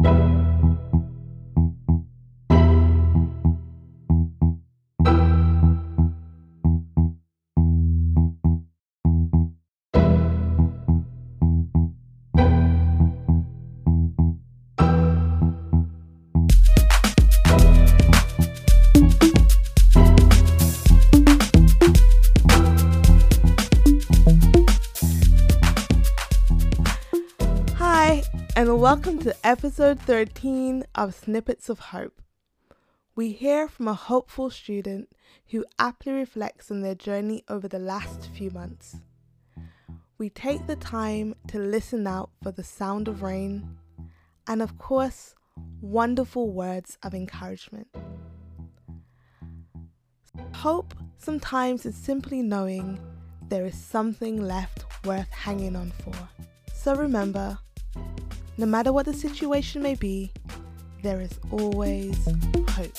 Hi, and welcome to episode 13 of Snippets of Hope. We hear from a hopeful student who aptly reflects on their journey over the last few months. We take the time to listen out for the sound of rain and, of course, wonderful words of encouragement. Hope sometimes is simply knowing there is something left worth hanging on for. So remember, no matter what the situation may be, there is always hope.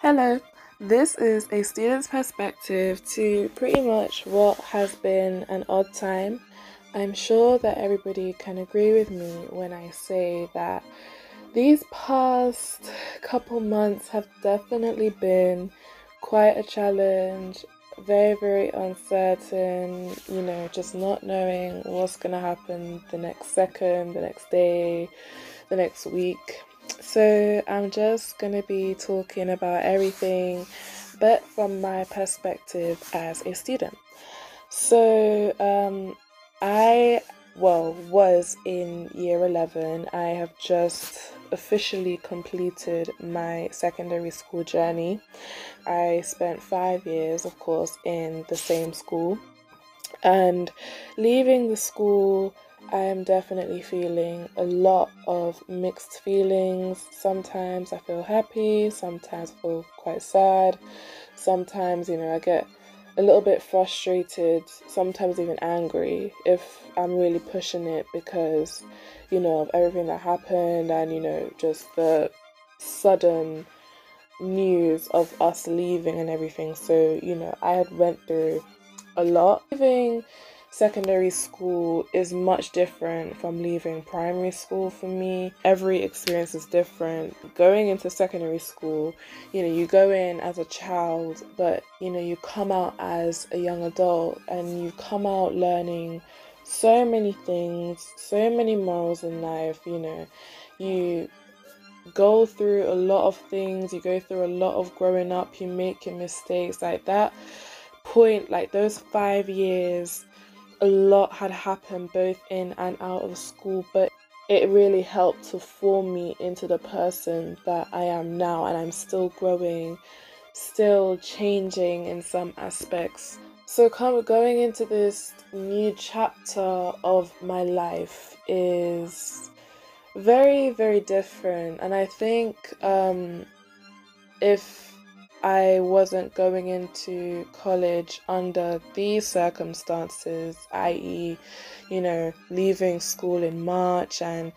Hello, this is a student's perspective to pretty much what has been an odd time. I'm sure that everybody can agree with me when I say that these past couple months have definitely been quite a challenge, very, very uncertain, you know, just not knowing what's going to happen the next second, the next day, the next week. So, I'm just going to be talking about everything, but from my perspective as a student. So, um, I, well, was in year 11. I have just officially completed my secondary school journey. I spent five years, of course, in the same school. And leaving the school, I am definitely feeling a lot of mixed feelings. Sometimes I feel happy, sometimes I feel quite sad. Sometimes, you know, I get a little bit frustrated, sometimes even angry if I'm really pushing it because, you know, of everything that happened and, you know, just the sudden news of us leaving and everything. So, you know, I had went through a lot. Leaving secondary school is much different from leaving primary school for me. Every experience is different. Going into secondary school, you know, you go in as a child, but you know, you come out as a young adult and you come out learning so many things, so many morals in life, you know. You go through a lot of things, you go through a lot of growing up, you make your mistakes like that point like those 5 years a lot had happened both in and out of school, but it really helped to form me into the person that I am now, and I'm still growing, still changing in some aspects. So, going into this new chapter of my life is very, very different, and I think um, if I wasn't going into college under these circumstances, i.e., you know, leaving school in March and,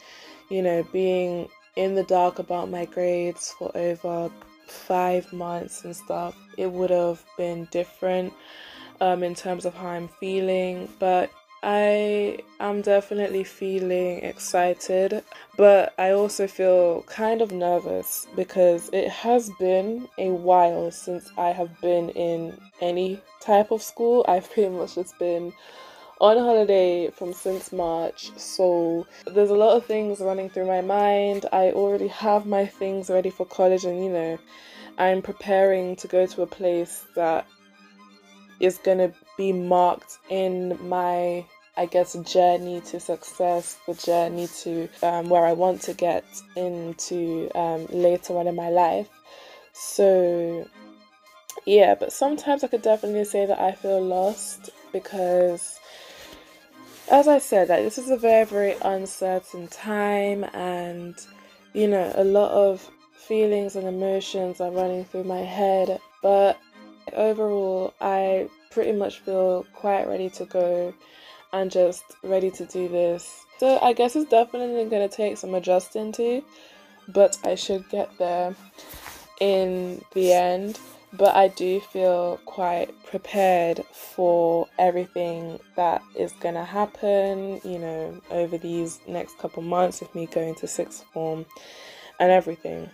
you know, being in the dark about my grades for over five months and stuff, it would have been different um, in terms of how I'm feeling. But I am definitely feeling excited, but I also feel kind of nervous because it has been a while since I have been in any type of school. I've pretty much just been on holiday from since March, so there's a lot of things running through my mind. I already have my things ready for college, and you know, I'm preparing to go to a place that is going to be marked in my I guess journey to success, the journey to um, where I want to get into um, later on in my life. So, yeah, but sometimes I could definitely say that I feel lost because, as I said, that this is a very, very uncertain time, and you know, a lot of feelings and emotions are running through my head. But overall, I pretty much feel quite ready to go and just ready to do this. So I guess it's definitely going to take some adjusting to, but I should get there. in the end, but I do feel quite prepared for everything that is going to happen, you know, over these next couple months with me going to sixth form and everything.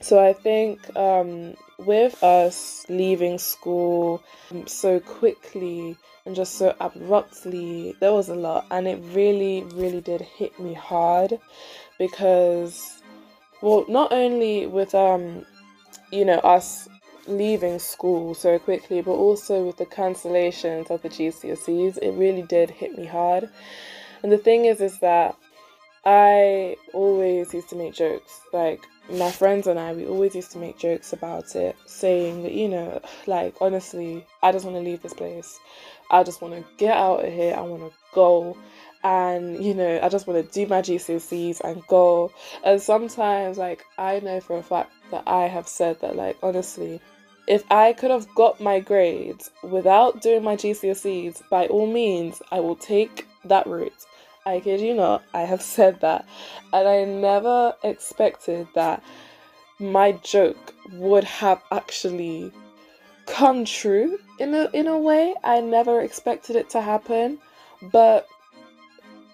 So I think um, with us leaving school so quickly and just so abruptly, there was a lot, and it really, really did hit me hard because, well, not only with um, you know, us leaving school so quickly, but also with the cancellations of the GCSEs, it really did hit me hard. And the thing is, is that I always used to make jokes. Like my friends and I, we always used to make jokes about it, saying that, you know, like honestly, I just want to leave this place. I just want to get out of here. I want to go. And, you know, I just want to do my GCSEs and go. And sometimes, like, I know for a fact that I have said that, like, honestly, if I could have got my grades without doing my GCSEs, by all means, I will take that route. I kid you not, I have said that. And I never expected that my joke would have actually come true in a in a way. I never expected it to happen, but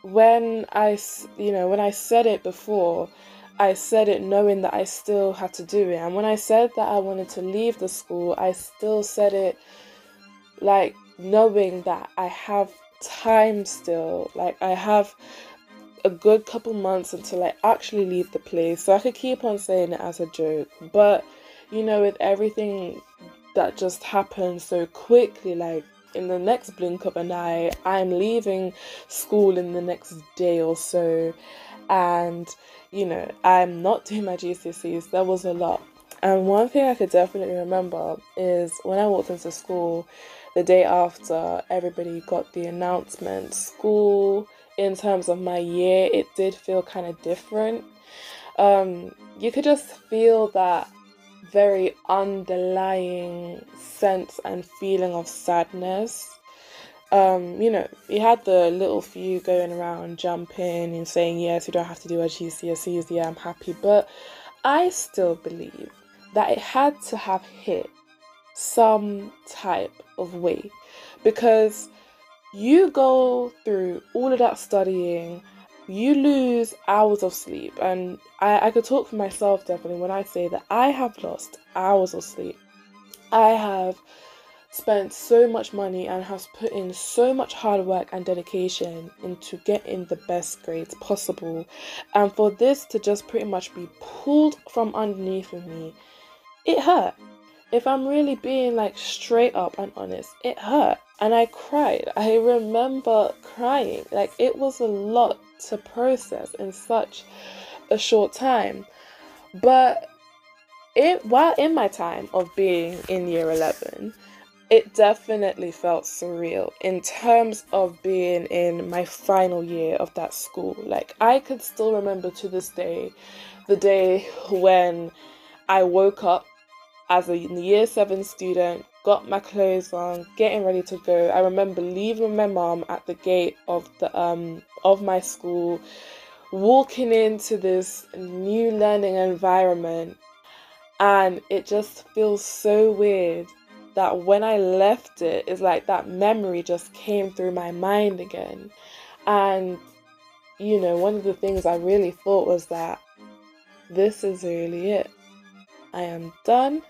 when I you know, when I said it before, I said it knowing that I still had to do it. And when I said that I wanted to leave the school, I still said it like knowing that I have time still. Like I have a good couple months until I actually leave the place. So I could keep on saying it as a joke. But you know, with everything that just happened so quickly, like in the next blink of an eye, I'm leaving school in the next day or so. And, you know, I'm not doing my GCSEs. There was a lot. And one thing I could definitely remember is when I walked into school the day after everybody got the announcement, school, in terms of my year, it did feel kind of different. Um, you could just feel that very underlying sense and feeling of sadness. Um, you know, you had the little few going around jumping and saying, Yes, you don't have to do a GCSEs, yeah, I'm happy. But I still believe that it had to have hit some type of way because you go through all of that studying, you lose hours of sleep. And I, I could talk for myself definitely when I say that I have lost hours of sleep. I have spent so much money and has put in so much hard work and dedication into getting the best grades possible. And for this to just pretty much be pulled from underneath of me, it hurt. If I'm really being like straight up and honest, it hurt. And I cried. I remember crying. Like it was a lot to process in such a short time. But it while in my time of being in year 11, it definitely felt surreal in terms of being in my final year of that school. Like I could still remember to this day the day when I woke up as a year 7 student got my clothes on, getting ready to go. I remember leaving my mom at the gate of the um of my school, walking into this new learning environment, and it just feels so weird that when I left it, it's like that memory just came through my mind again. And you know, one of the things I really thought was that this is really it. I am done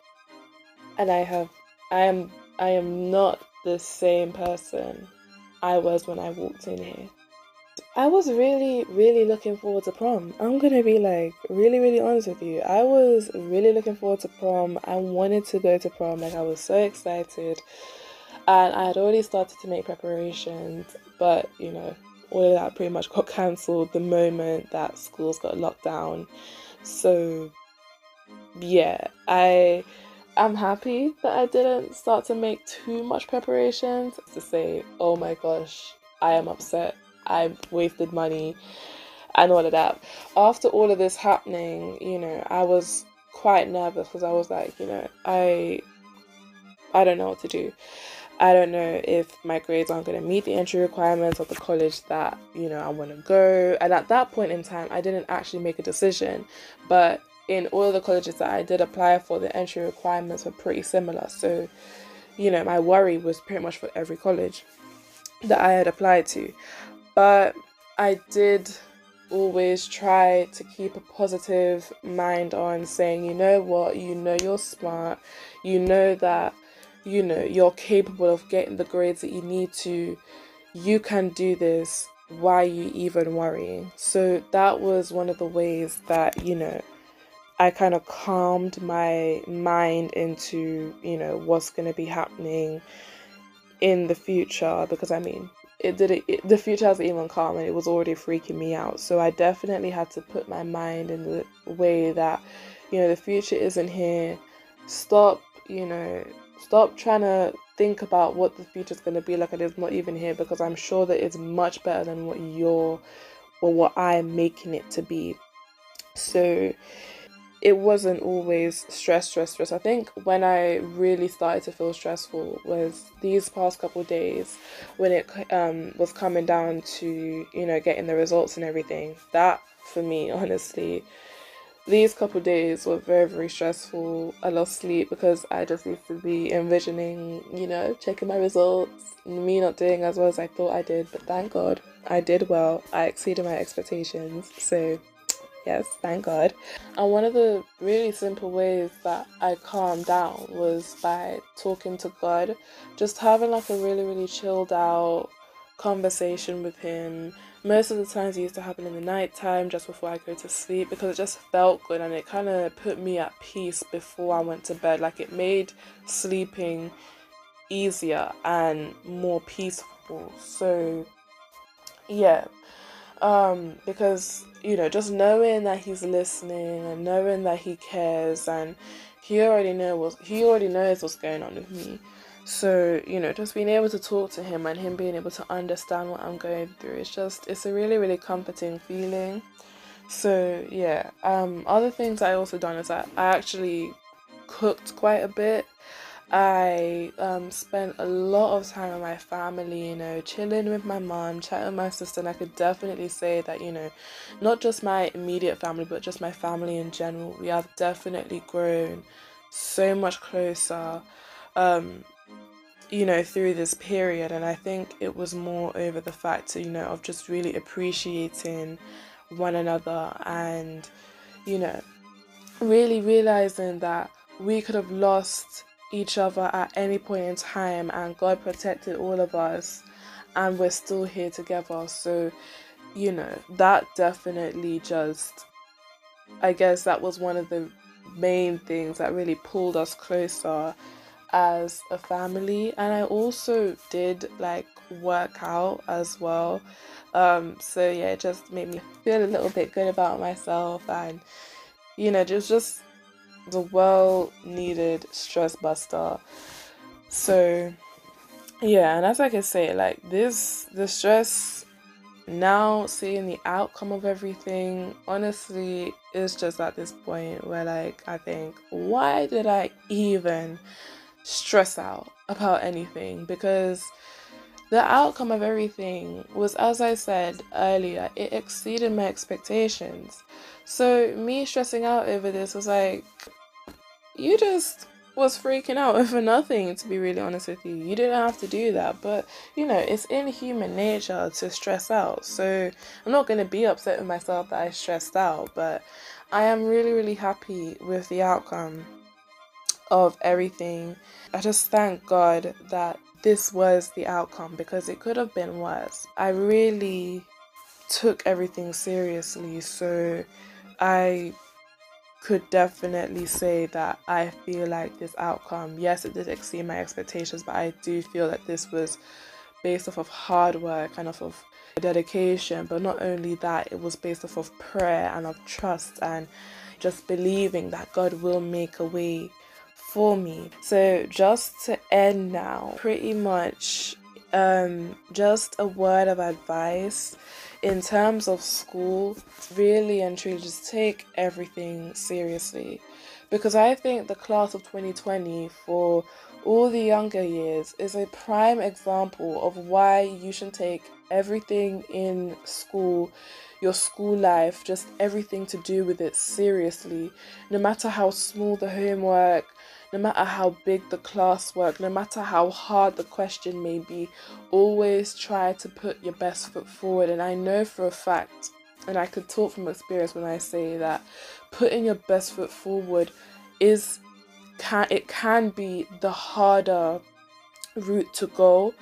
and I have I am I am not the same person I was when I walked in here. I was really, really looking forward to prom. I'm gonna be like really, really honest with you. I was really looking forward to prom. I wanted to go to prom. Like I was so excited, and I had already started to make preparations. But you know, all of that pretty much got cancelled the moment that schools got locked down. So yeah, I I'm happy that I didn't start to make too much preparations to say, oh my gosh, I am upset. I've wasted money and all of that. After all of this happening, you know, I was quite nervous because I was like, you know, I I don't know what to do. I don't know if my grades aren't going to meet the entry requirements of the college that, you know, I want to go. And at that point in time, I didn't actually make a decision. But in all the colleges that I did apply for, the entry requirements were pretty similar. So, you know, my worry was pretty much for every college that I had applied to. But I did always try to keep a positive mind on saying, you know what, you know you're smart, you know that, you know, you're capable of getting the grades that you need to, you can do this. Why you even worrying? So that was one of the ways that, you know, I kind of calmed my mind into, you know, what's going to be happening in the future because I mean, it did it, the future hasn't even come and it was already freaking me out. So i definitely had to put my mind in the way that you know the future isn't here. Stop you know stop trying to think about what the future is going to be like and it's not even here because i'm sure that it's much better than what you're or what i'm making it to be. So it wasn't always stress, stress, stress. I think when I really started to feel stressful was these past couple days when it um, was coming down to, you know, getting the results and everything. That, for me, honestly, these couple days were very, very stressful. I lost sleep because I just used to be envisioning, you know, checking my results, me not doing as well as I thought I did. But thank God I did well. I exceeded my expectations. So Yes, thank God. And one of the really simple ways that I calmed down was by talking to God, just having like a really, really chilled out conversation with Him. Most of the times it used to happen in the night time just before I go to sleep because it just felt good and it kind of put me at peace before I went to bed. Like it made sleeping easier and more peaceful. So, yeah, um, because you know just knowing that he's listening and knowing that he cares and he already knows he already knows what's going on with me. So you know just being able to talk to him and him being able to understand what i'm going through it's just it's a really really comforting feeling. So yeah um other things i also done is that i actually cooked quite a bit I um, spent a lot of time with my family, you know, chilling with my mom, chatting with my sister, and I could definitely say that, you know, not just my immediate family, but just my family in general, we have definitely grown so much closer, um, you know, through this period. And I think it was more over the fact, you know, of just really appreciating one another and, you know, really realizing that we could have lost each other at any point in time, and God protected all of us, and we're still here together. So, you know, that definitely just, I guess that was one of the main things that really pulled us closer as a family and i also did like work out as well um so yeah it just made me feel a little bit good about myself and you know just just the well needed stress buster. So yeah, and as I can say, like this the stress now seeing the outcome of everything honestly it's just at this point where like I think why did I even stress out about anything because the outcome of everything was as I said earlier it exceeded my expectations so me stressing out over this was like, you just was freaking out over nothing, to be really honest with you. You didn't have to do that, but you know, it's in human nature to stress out. So I'm not going to be upset with myself that I stressed out, but I am really, really happy with the outcome of everything. I just thank God that this was the outcome because it could have been worse. I really took everything seriously, so I could definitely say that I feel like this outcome, yes, it did exceed my expectations, but I do feel that this was based off of hard work and off of dedication. But not only that, it was based off of prayer and of trust and just believing that God will make a way for me. So, just to end now, pretty much um, just a word of advice in terms of school, really and truly just take everything seriously. Because I think the class of 2020 for all the younger years is a prime example of why you should take everything in school, your school life, just everything to do with it seriously. No matter how small the homework, no matter how big the classwork, no matter how hard the question may be, always try to put your best foot forward. And I know for a fact, and I could talk from experience when I say that putting your best foot forward is can it can be the harder route to go,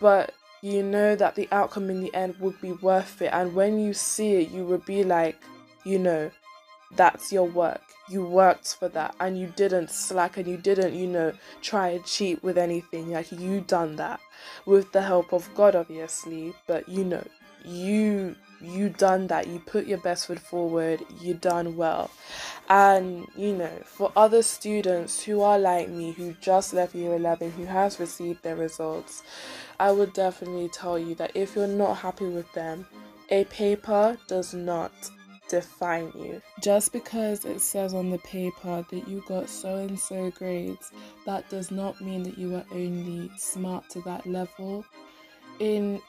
but you know that the outcome in the end would be worth it. And when you see it, you will be like, you know, that's your work. You worked for that and you didn't slack and you didn't, you know, try and cheat with anything. Like you done that with the help of God obviously, but you know, you you done that. You put your best foot forward. You done well. And you know for other students who are like me who just left year 11 who has received their results i would definitely tell you that if you're not happy with them a paper does not define you just because it says on the paper that you got so and so grades that does not mean that you are only smart to that level in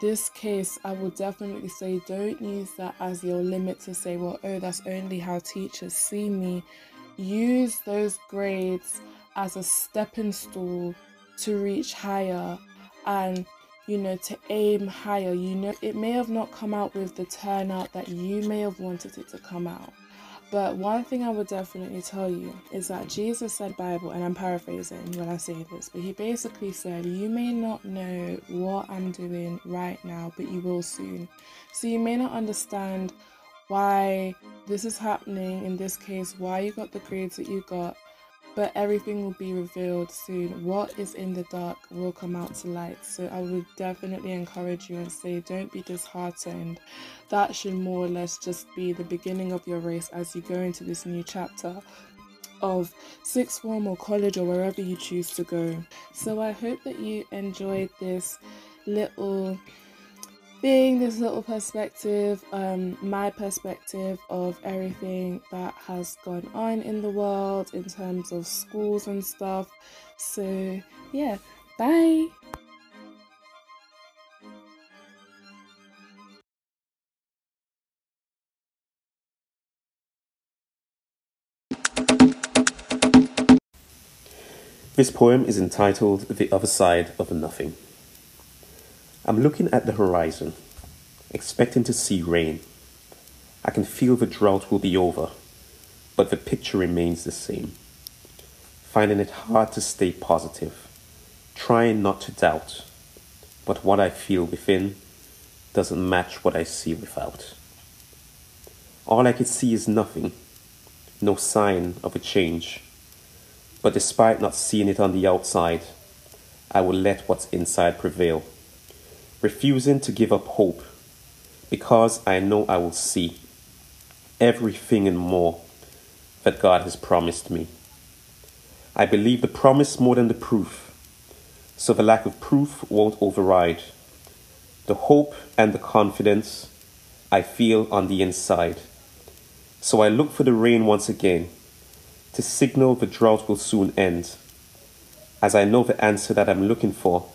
this case, I would definitely say don't use that as your limit to say, well, oh, that's only how teachers see me. Use those grades as a stepping stool to reach higher and you know to aim higher you know it may have not come out with the turnout that you may have wanted it to come out but one thing I would definitely tell you is that Jesus said Bible, and I'm paraphrasing when I say this, but he basically said, You may not know what I'm doing right now, but you will soon. So you may not understand why this is happening in this case, why you got the grades that you got, but everything will be revealed soon. What is in the dark will come out to light. So I would definitely encourage you and say, don't be disheartened. That should more or less just be the beginning of your race as you go into this new chapter of sixth form or college or wherever you choose to go. So I hope that you enjoyed this little being this little perspective, um, my perspective of everything that has gone on in the world in terms of schools and stuff. So, yeah, bye. This poem is entitled The Other Side of Nothing. I'm looking at the horizon, expecting to see rain. I can feel the drought will be over, but the picture remains the same. Finding it hard to stay positive, trying not to doubt, but what I feel within doesn't match what I see without. All I can see is nothing, no sign of a change. But despite not seeing it on the outside, I will let what's inside prevail refusing to give up hope because I know I will see everything and more that God has promised me. I believe the promise more than the proof, so the lack of proof won't override the hope and the confidence I feel on the inside. So I look for the rain once again to signal the drought will soon end, as I know the answer that I'm looking for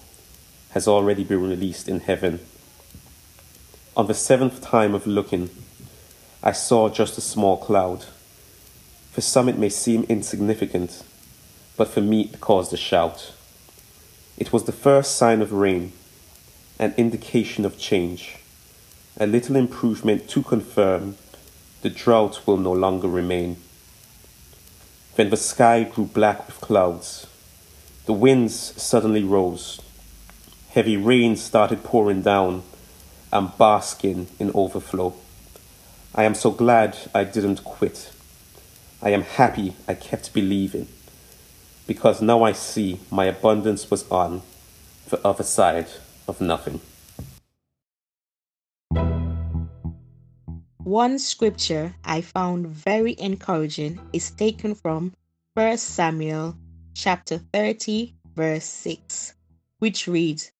has already been released in heaven. On the seventh time of looking, I saw just a small cloud. For some, it may seem insignificant, but for me, it caused a shout. It was the first sign of rain, an indication of change, a little improvement to confirm the drought will no longer remain. Then the sky grew black with clouds. The winds suddenly rose Heavy rain started pouring down. I'm basking in overflow. I am so glad I didn't quit. I am happy I kept believing because now I see my abundance was on the other side of nothing. One scripture I found very encouraging is taken from 1 Samuel chapter 30 verse 6 which reads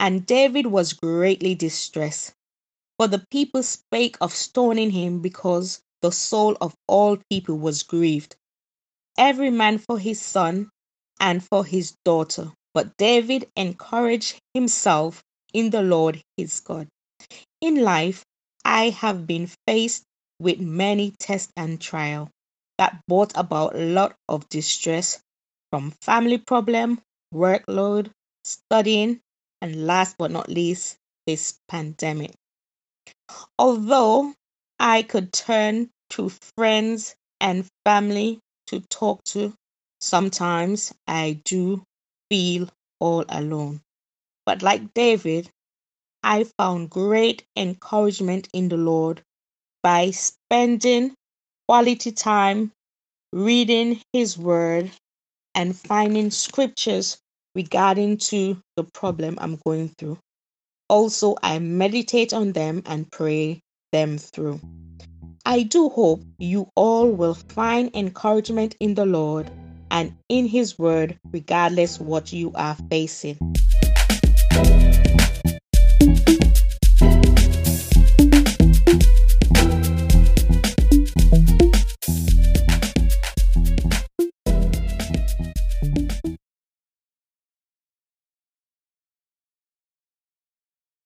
and David was greatly distressed, for the people spake of stoning him because the soul of all people was grieved, every man for his son and for his daughter. But David encouraged himself in the Lord his God. In life, I have been faced with many tests and trials that brought about a lot of distress from family problem, workload, studying, and last but not least, this pandemic. Although I could turn to friends and family to talk to, sometimes I do feel all alone. But like David, I found great encouragement in the Lord by spending quality time reading his word and finding scriptures regarding to the problem I'm going through. Also, I meditate on them and pray them through. I do hope you all will find encouragement in the Lord and in His Word, regardless what you are facing.